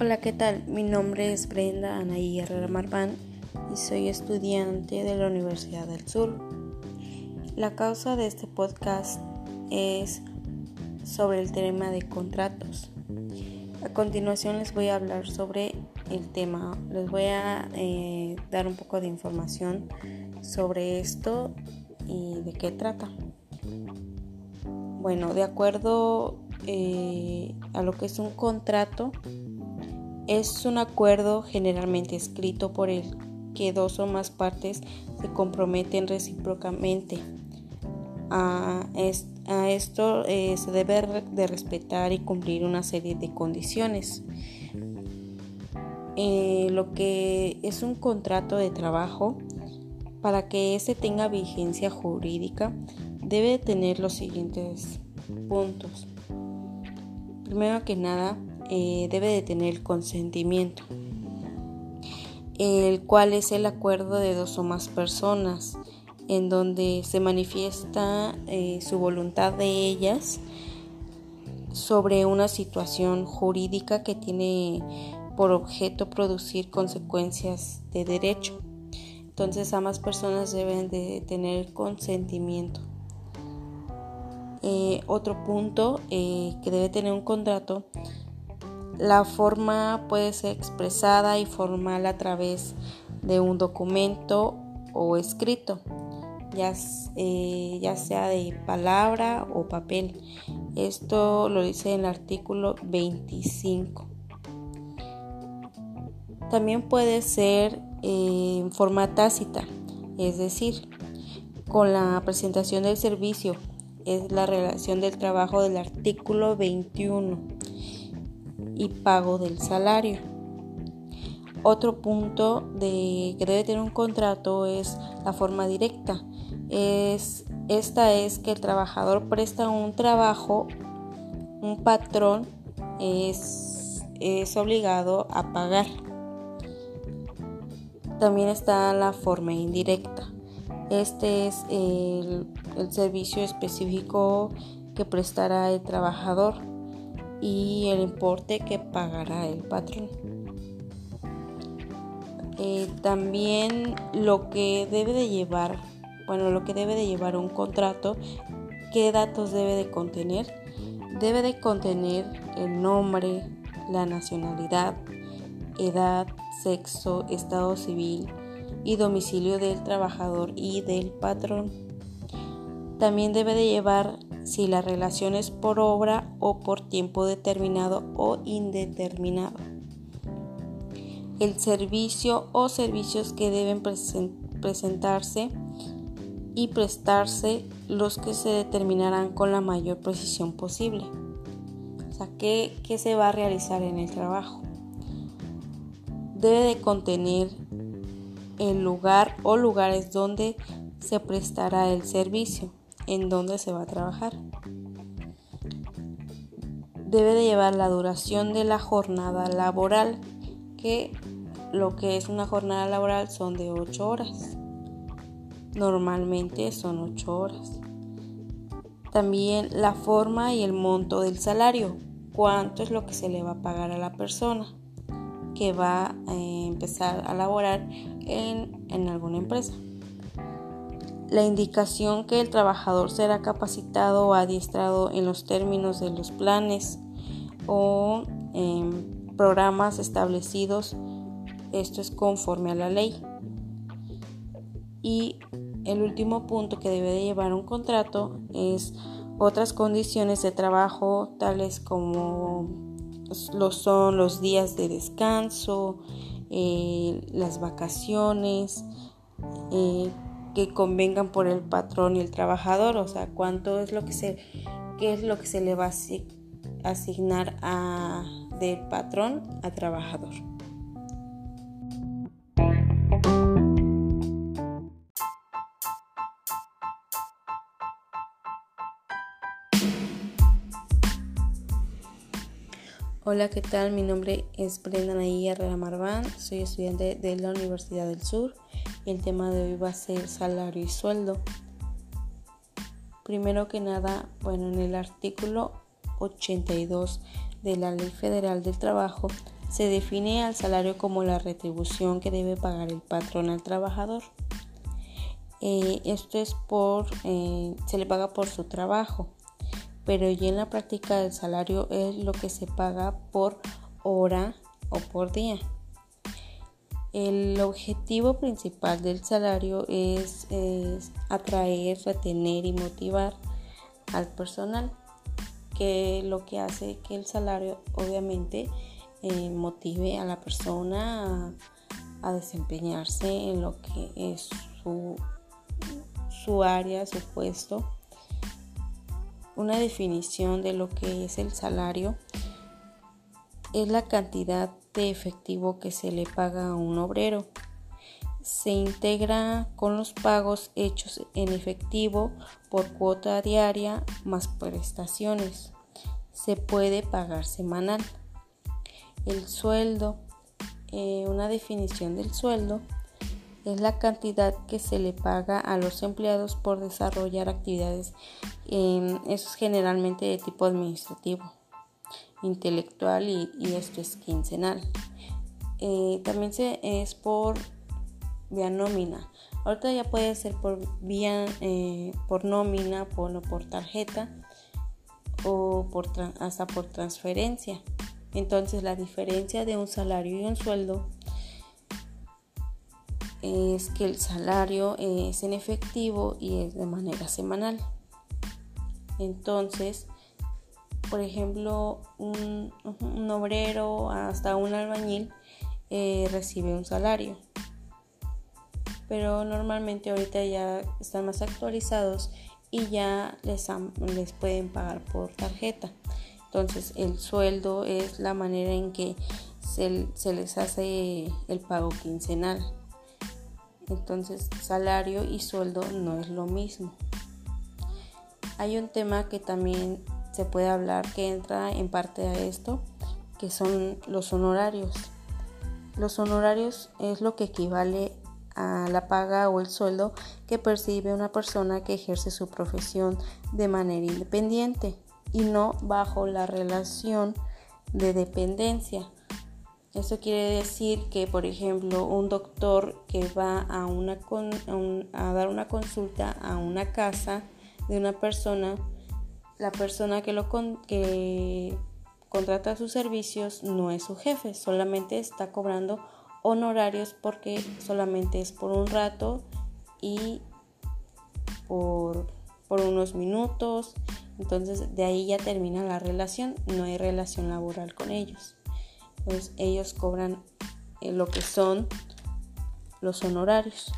Hola, ¿qué tal? Mi nombre es Brenda Anaí Herrera Marván y soy estudiante de la Universidad del Sur. La causa de este podcast es sobre el tema de contratos. A continuación les voy a hablar sobre el tema. Les voy a eh, dar un poco de información sobre esto y de qué trata. Bueno, de acuerdo eh, a lo que es un contrato, es un acuerdo generalmente escrito por el que dos o más partes se comprometen recíprocamente. A, esto eh, se debe de respetar y cumplir una serie de condiciones. Eh, lo que es un contrato de trabajo, para que éste tenga vigencia jurídica, debe tener los siguientes puntos. Primero que nada, eh, debe de tener consentimiento, el cual es el acuerdo de dos o más personas, en donde se manifiesta eh, su voluntad de ellas sobre una situación jurídica que tiene por objeto producir consecuencias de derecho. Entonces ambas personas deben de tener consentimiento. Eh, otro punto que debe tener un contrato, la forma puede ser expresada y formal a través de un documento o escrito, ya, eh, sea de palabra o papel. Esto lo dice el artículo 25. También puede ser en forma tácita, es decir, con la presentación del servicio es la relación del trabajo del artículo 21 y pago del salario. Otro punto de que debe tener un contrato es la forma directa. Es, esta es que el trabajador presta un trabajo, un patrón es, es obligado a pagar. También está la forma indirecta. Este es el, servicio específico que prestará el trabajador y el importe que pagará el patrón. Eh, también lo que debe de llevar, bueno, lo que debe de llevar un contrato, qué datos debe de contener. Debe de contener el nombre, la nacionalidad, edad, sexo, estado civil, y domicilio del trabajador y del patrón. También debe de llevar si la relación es por obra o por tiempo determinado o indeterminado. El servicio o servicios que deben presentarse y prestarse los que se determinarán con la mayor precisión posible. O sea, ¿qué, qué se va a realizar en el trabajo? Debe de contener el lugar o lugares donde se prestará el servicio, en donde se va a trabajar. Debe de llevar la duración de la jornada laboral, que lo que es una jornada laboral son de 8 horas. Normalmente son 8 horas. También la forma y el monto del salario, cuánto es lo que se le va a pagar a la persona que va a empezar a laborar en, alguna empresa. La indicación que el trabajador será capacitado o adiestrado en los términos de los planes o en programas establecidos, esto es conforme a la ley. Y el último punto que debe de llevar un contrato es otras condiciones de trabajo tales como lo son los días de descanso, eh, las vacaciones, eh, que convengan por el patrón y el trabajador, o sea, cuánto es lo que se, qué es lo que se le va a asignar a, del patrón a trabajador. Hola, ¿qué tal? Mi nombre es Brenda Naí Herrera Marván, soy estudiante de la Universidad del Sur y el tema de hoy va a ser salario y sueldo. Primero que nada, bueno, en el artículo 82 de la Ley Federal del Trabajo Se define al salario como la retribución que debe pagar el patrón al trabajador. Eh, esto es por, eh, se le paga por su trabajo, pero ya en la práctica el salario es lo que se paga por hora o por día. El objetivo principal del salario es, atraer, retener y motivar al personal, que lo que hace que el salario obviamente eh, motive a la persona a, a, desempeñarse en lo que es su, su área, su puesto. Una definición de lo que es el salario es la cantidad de efectivo que se le paga a un obrero. Se integra con los pagos hechos en efectivo por cuota diaria más prestaciones. Se puede pagar semanal. El sueldo, eh, una definición del sueldo, es la cantidad que se le paga a los empleados por desarrollar actividades, eso es generalmente de tipo administrativo intelectual y, esto es quincenal. Eh, también se, es por vía nómina. Ahorita ya puede ser por vía eh, por nómina, por, por tarjeta o por hasta por transferencia. Entonces la diferencia de un salario y un sueldo es que el salario es en efectivo y es de manera semanal. Entonces, por ejemplo, un, obrero hasta un albañil eh, recibe un salario. Pero normalmente ahorita ya están más actualizados y ya les, les pueden pagar por tarjeta. Entonces el sueldo es la manera en que se, se les hace el pago quincenal. Entonces salario y sueldo no es lo mismo. Hay un tema que también se puede hablar que entra en parte a esto, que son los honorarios. Los honorarios es lo que equivale a la paga o el sueldo que percibe una persona que ejerce su profesión de manera independiente y no bajo la relación de dependencia. Esto quiere decir que, por ejemplo, un doctor que va a, una a dar una consulta a una casa de una persona la persona que lo que contrata sus servicios no es su jefe, solamente está cobrando honorarios porque solamente es por un rato y por unos minutos. Entonces de ahí ya termina la relación, no hay relación laboral con ellos. Entonces ellos cobran eh, lo que son los honorarios.